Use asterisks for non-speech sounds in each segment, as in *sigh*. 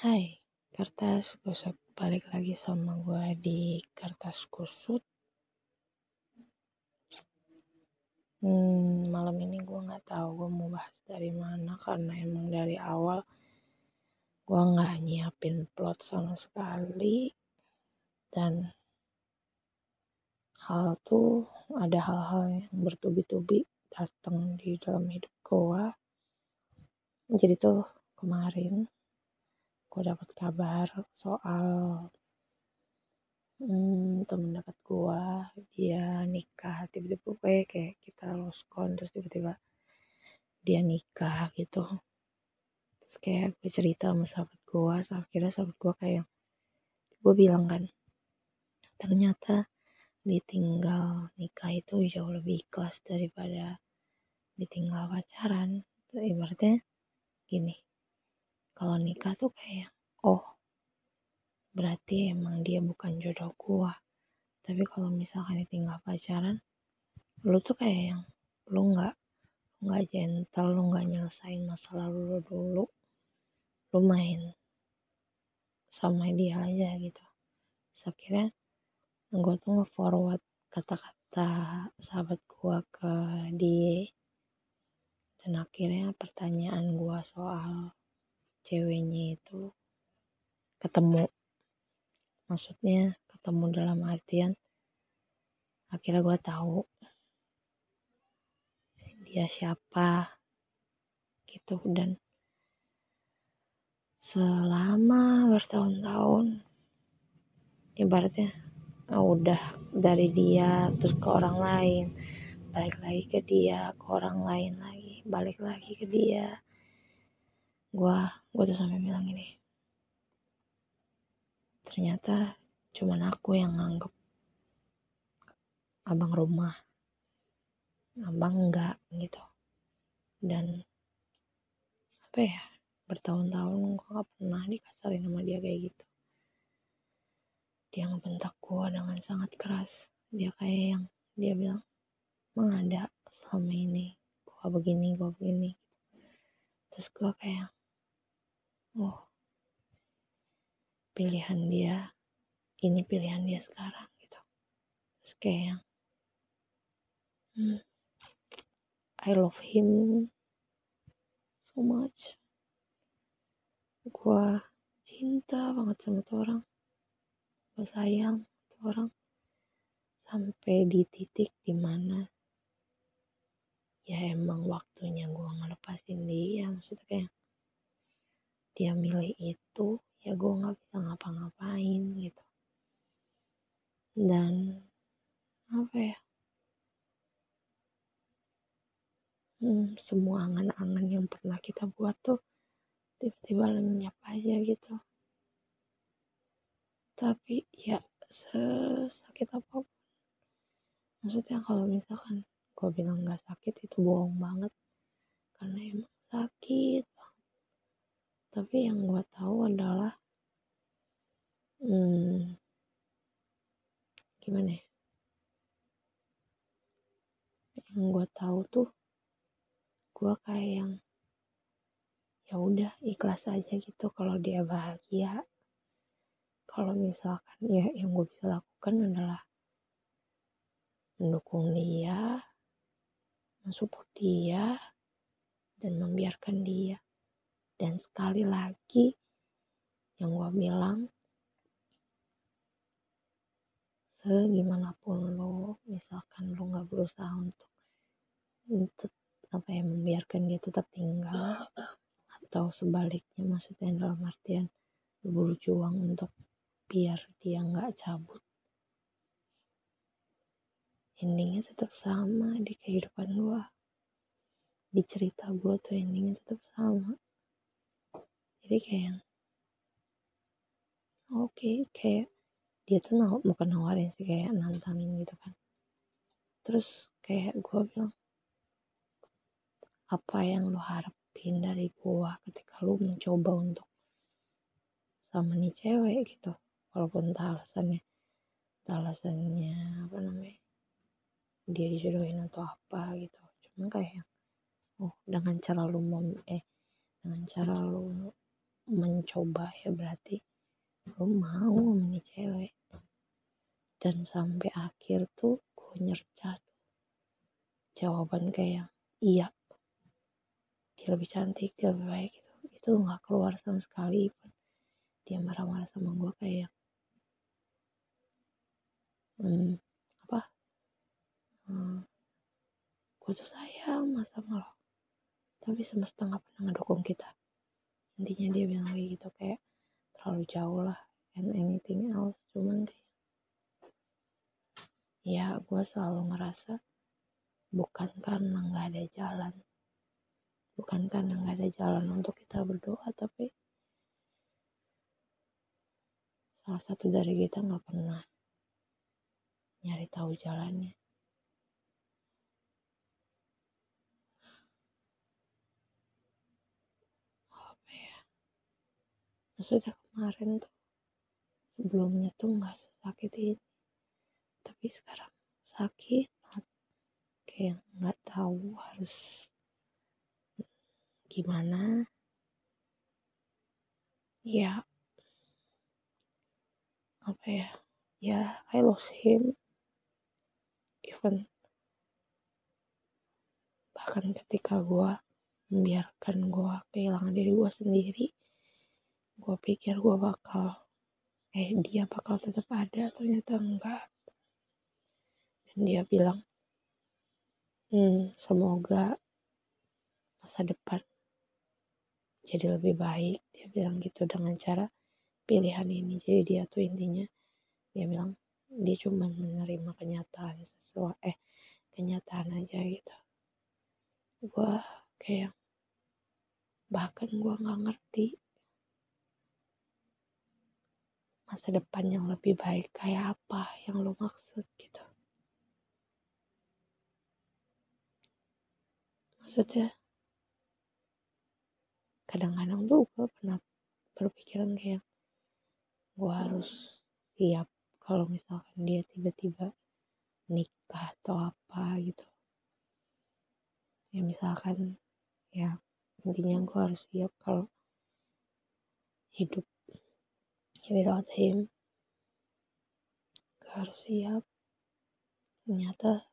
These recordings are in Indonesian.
Hai, kertas kusut balik lagi sama gue di kertas kusut. Hmm, malam ini gue nggak tahu gue mau bahas dari mana karena emang dari awal gue nggak nyiapin plot sama sekali dan hal tuh ada hal-hal yang bertubi-tubi datang di dalam hidup gue. Jadi tuh kemarin gue dapat kabar soal hmm, temen dekat gue dia nikah. Tiba-tiba kayak kayak kita lost con terus tiba-tiba dia nikah gitu. Terus kayak gue cerita sama sahabat gue akhirnya sahabat gue kayak gue bilang kan ternyata ditinggal nikah itu jauh lebih ikhlas daripada ditinggal pacaran. Ibaratnya gini kalau nikah tuh kayak oh berarti emang dia bukan jodoh gua. Tapi kalau misalkan ditinggal pacaran lu tuh kayak yang lu nggak nggak gentle lu nggak nyelesain masa lalu lu dulu. Lu main sama dia aja gitu. Terus akhirnya gue tuh nge-forward kata-kata sahabat gua ke dia. Dan akhirnya pertanyaan gua soal ceweknya itu ketemu. Maksudnya ketemu dalam artian akhirnya gue tahu dia siapa gitu. Dan selama bertahun-tahun ibaratnya oh, udah dari dia terus ke orang lain balik lagi ke dia ke orang lain lagi balik lagi ke dia gue gue tuh sampai bilang ini ternyata cuman aku yang nganggep abang rumah. Abang enggak gitu. Dan apa ya bertahun-tahun gue gak pernah dikasarin sama dia kayak gitu. Dia ngebentak gue dengan sangat keras. Dia kayak yang dia bilang mengada selama ini? Gue begini gue begini. Terus gue kayak oh. Pilihan dia. Ini pilihan dia sekarang gitu. Terus kayak yang hmm, I love him so much. Gue cinta banget sama tuh orang. Gue sayang tuh orang. Sampai di titik di mana ya emang waktunya gue ngelepasin dia maksudnya kayak dia milih itu ya gue nggak bisa ngapa-ngapain gitu. Dan apa ya? Hmm, semua angan-angan yang pernah kita buat tuh tiba-tiba lenyap aja gitu. Tapi ya sesakit apa pun. Maksudnya kalau misalkan gue bilang nggak sakit itu bohong banget. Karena emang sakit tapi yang gue tahu adalah hmm, gimana ya? Yang gue tahu tuh gue kayak yang ya udah ikhlas aja gitu kalau dia bahagia. Kalau misalkan ya yang gue bisa lakukan adalah mendukung dia mensupport dia dan membiarkan dia dan sekali lagi yang gue bilang segimanapun lo misalkan lo nggak berusaha untuk untuk apa ya membiarkan dia tetap tinggal atau sebaliknya maksudnya dalam artian berjuang untuk biar dia nggak cabut endingnya tetap sama di kehidupan gue di cerita gue tuh endingnya tetap sama jadi kayak oke okay, kayak dia tuh naw bukan nawarin sih kayak nantangin gitu kan. Terus kayak gue bilang apa yang lo harapin dari gue ketika lo mencoba untuk sama nih cewek? Gitu. Walaupun alasannya alasannya apa namanya dia dijodohin atau apa gitu. Cuma kayak oh dengan cara lu mem eh dengan cara lu mencoba ya berarti lu mau sama cewek. Dan sampai akhir tuh gue nyercat jawaban kayak iya. Dia lebih cantik dia lebih baik gitu. Itu nggak keluar sama sekali dia marah-marah sama gue kayak hmm, apa? Hmm, gue tuh sayang sama lo. Tapi semesta nggak pernah ngedukung kita intinya dia bilang kayak gitu kayak terlalu jauh lah and anything else cuman kayak ya gue selalu ngerasa bukan karena nggak ada jalan bukan karena nggak ada jalan untuk kita berdoa tapi salah satu dari kita nggak pernah nyari tahu jalannya maksudnya kemarin tuh sebelumnya tuh nggak sakit ini. Tapi sekarang sakit banget. Kayak nggak tahu harus gimana. Ya apa ya? Ya I lost him. Even bahkan ketika gue membiarkan gue kehilangan diri gue sendiri gue pikir gue bakal eh dia bakal tetap ada ternyata enggak. Dan dia bilang hmm, semoga masa depan jadi lebih baik. Dia bilang gitu dengan cara pilihan ini. Jadi dia tuh intinya dia bilang dia cuma menerima kenyataan sesuai eh kenyataan aja gitu. Gue kayak bahkan gue nggak ngerti masa depan yang lebih baik kayak apa yang lo maksud gitu. Maksudnya kadang-kadang tuh gue pernah berpikiran kayak gue harus siap kalau misalkan dia tiba-tiba nikah atau apa gitu. Ya misalkan ya intinya gue harus siap kalau hidup without him gue harus siap. Ternyata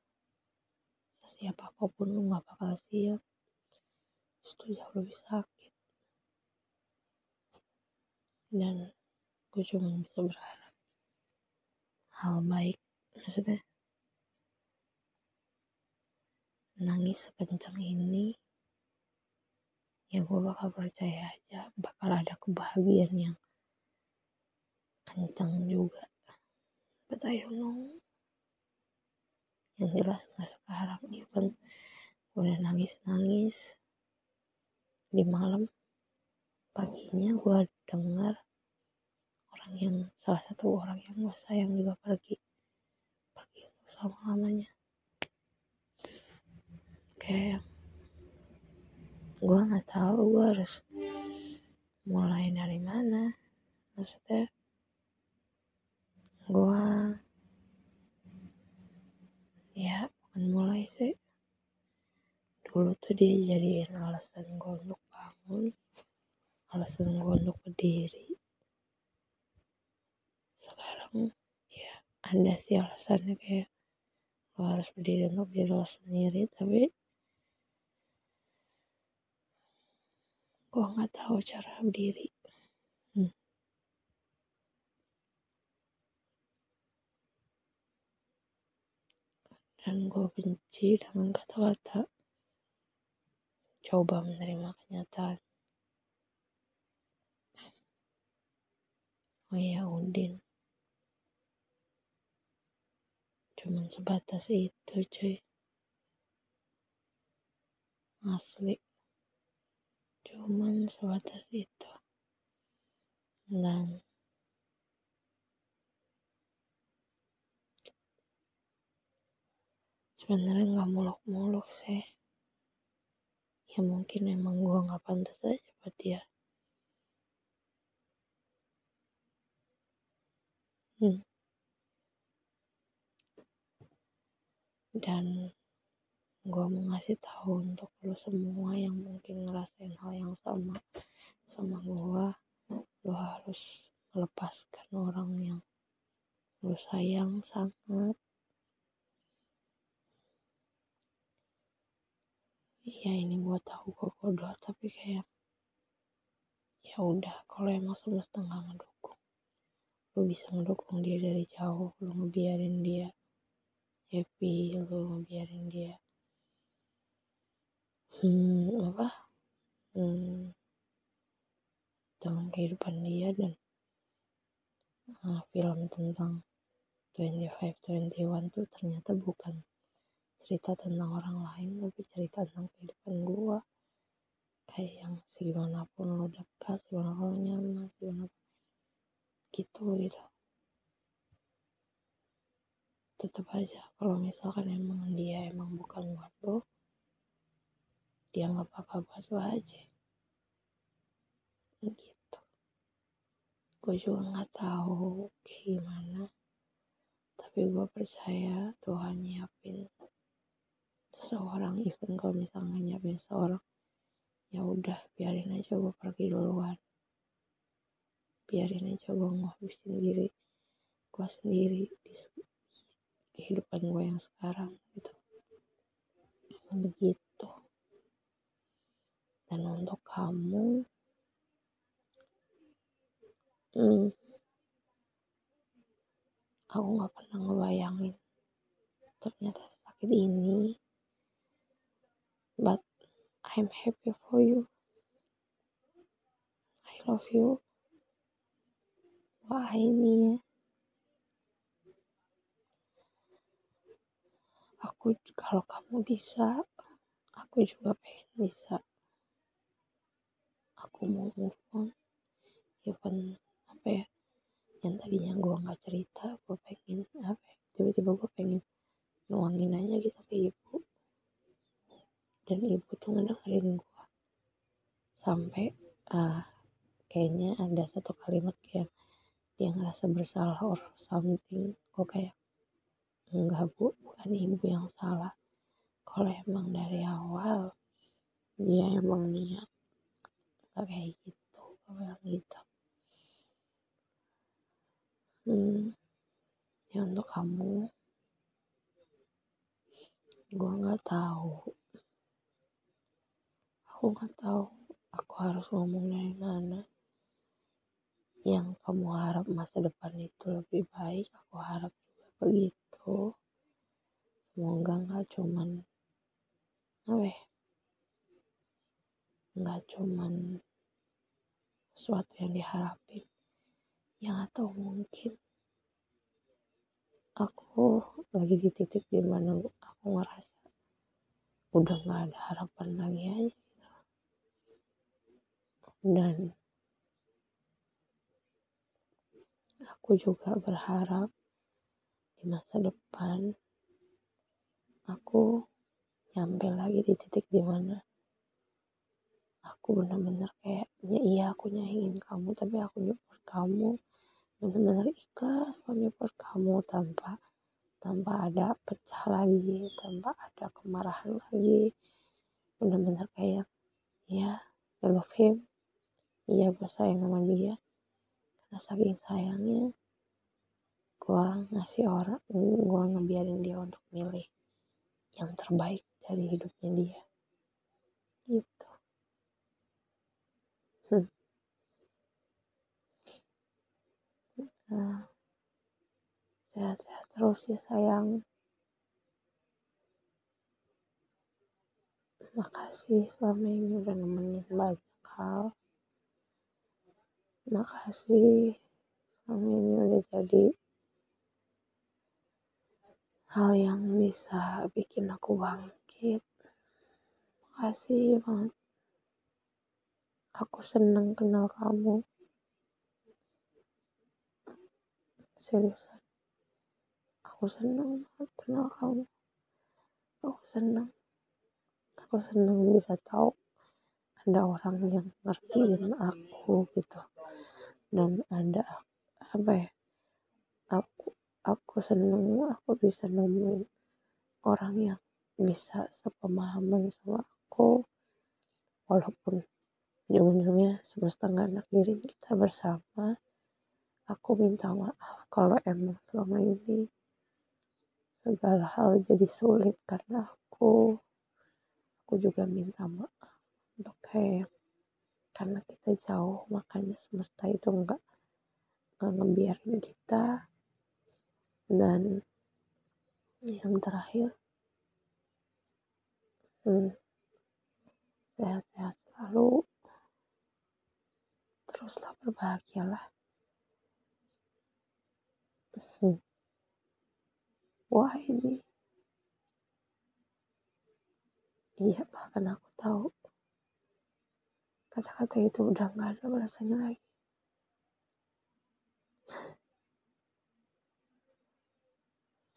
siap apa pun lu gak bakal siap. Itu jauh lebih sakit. Dan gue cuma bisa berharap hal baik maksudnya nangis sekencang ini ya gue bakal percaya aja bakal ada kebahagiaan yang kencang juga. But I don't know. Yang jelas nggak sekarang even udah nangis nangis di malam paginya gue dengar orang yang salah satu orang yang gue sayang juga pergi. Pergi selama lamanya kayak gue nggak tahu gue harus mulai dari mana. Maksudnya gue ya bukan mulai sih dulu tuh dia jadiin alasan gue untuk bangun alasan gue untuk berdiri sekarang ya ada sih alasannya kayak gue harus berdiri untuk diri lo sendiri tapi gue nggak tahu cara berdiri hmm. dan gue benci dengan kata-kata coba menerima kenyataan. Oh ya Udin. Cuman sebatas itu cuy. Asli. Cuman sebatas itu. Dan sebenarnya nggak muluk-muluk sih ya mungkin emang gue nggak pantas aja buat dia hmm. dan gue mau ngasih tahu untuk lo semua yang mungkin ngerasain hal yang sama sama gue harus melepaskan orang yang lu sayang sangat ya ini gue tahu gue bodoh tapi kayak ya udah kalau emang semesta nggak ngedukung lu bisa ngedukung dia dari jauh lu ngebiarin dia happy lu ngebiarin dia hmm apa hmm dalam kehidupan dia dan uh, film tentang 25-21 tuh ternyata bukan cerita tentang orang lain tapi cerita tentang kehidupan gua kayak yang segimanapun lo dekat segimanapun lo nyaman segimanapun gitu gitu tetap aja kalau misalkan emang dia emang bukan buat lo dia nggak bakal buat lo aja gitu gue juga nggak tahu kayak gimana tapi gue percaya Tuhan nyiapin seorang event kalau misalnya nyiapin seorang ya udah biarin aja gue pergi duluan. Biarin aja gue ngabisin diri gue sendiri di kehidupan gue yang sekarang gitu. Begitu. Dan untuk kamu hmm, aku nggak pernah ngebayangin ternyata sakit ini. But I'm happy for you love you. Wah ini ya. Aku kalau kamu bisa aku juga pengen bisa. Aku mau move on. Even apa ya yang tadinya gue nggak cerita gue pengen apa ya, tiba-tiba gue pengen nuangin aja gitu ke ibu. Dan ibu tuh ngedengerin gue sampai uh, kayaknya ada satu kalimat kayak dia ngerasa bersalah or something. Kok kayak enggak bu bukan ibu yang salah. Kalau emang dari awal dia emang niat kayak gitu kalau gitu. Hmm, ya untuk kamu gue nggak tahu. Aku nggak tahu aku harus ngomong dari mana yang kamu harap masa depan itu lebih baik aku harap juga begitu. Semoga nggak cuman apa ya nggak cuman sesuatu yang diharapin yang atau mungkin aku lagi di titik di mana aku ngerasa udah nggak ada harapan lagi aja gitu. dan juga berharap di masa depan aku nyampe lagi di titik di mana aku benar-benar kayaknya iya aku nyaingin kamu tapi aku nyupport kamu benar-benar ikhlas menyupport kamu tanpa tanpa ada pecah lagi tanpa ada kemarahan lagi. Benar-benar kayak ya I love him. Iya gue sayang sama dia. Karena saking sayangnya gue ngasih orang gue ngebiarin dia untuk milih yang terbaik dari hidupnya dia gitu hmm. Nah, sehat-sehat terus ya sayang. Makasih selama ini udah nemenin banyak hal. Makasih selama ini udah jadi hal yang bisa bikin aku bangkit. Makasih banget. Aku seneng kenal kamu. seriusan aku senang banget kenal kamu aku senang aku senang bisa tahu ada orang yang ngertiin aku gitu dan ada apa ya aku aku seneng aku bisa nemuin orang yang bisa sepemahaman sama aku. Walaupun ujung-ujungnya semesta nggak enak diri kita bersama. Aku minta maaf kalau emang selama ini segala hal jadi sulit karena aku. Aku juga minta maaf untuk kayak karena kita jauh makanya semesta itu enggak nggak ngebiarin kita dan yang terakhir hmm, sehat-sehat selalu. Teruslah berbahagialah. Hmm. wah ini. Iya bahkan aku tahu. Kata-kata itu udah nggak ada rasanya lagi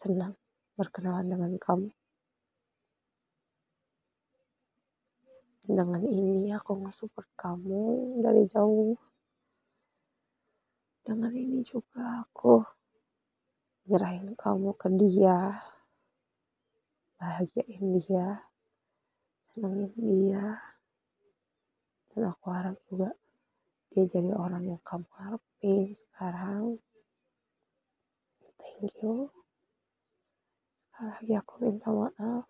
senang berkenalan dengan kamu. Dengan ini aku nge-support kamu dari jauh. Dengan ini juga aku nyerahin kamu ke dia. Bahagiain dia. Senengin dia. Dan aku harap juga dia jadi orang yang kamu harapin sekarang. Thank you lagi aku minta maaf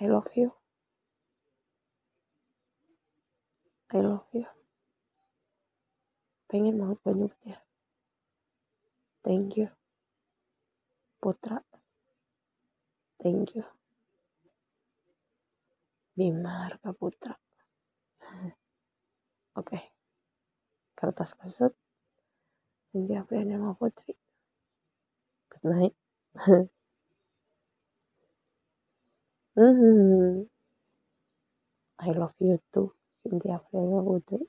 I love you. I love you. Pengen banget ya. Thank you. Putra. Thank you. Bima Harga Putra. *laughs* Oke. Okay. Kertas kusut. Cynthia Priyanama Putri. Good night. *laughs* Mm-hmm. I love you too, Cynthia Frega Putri.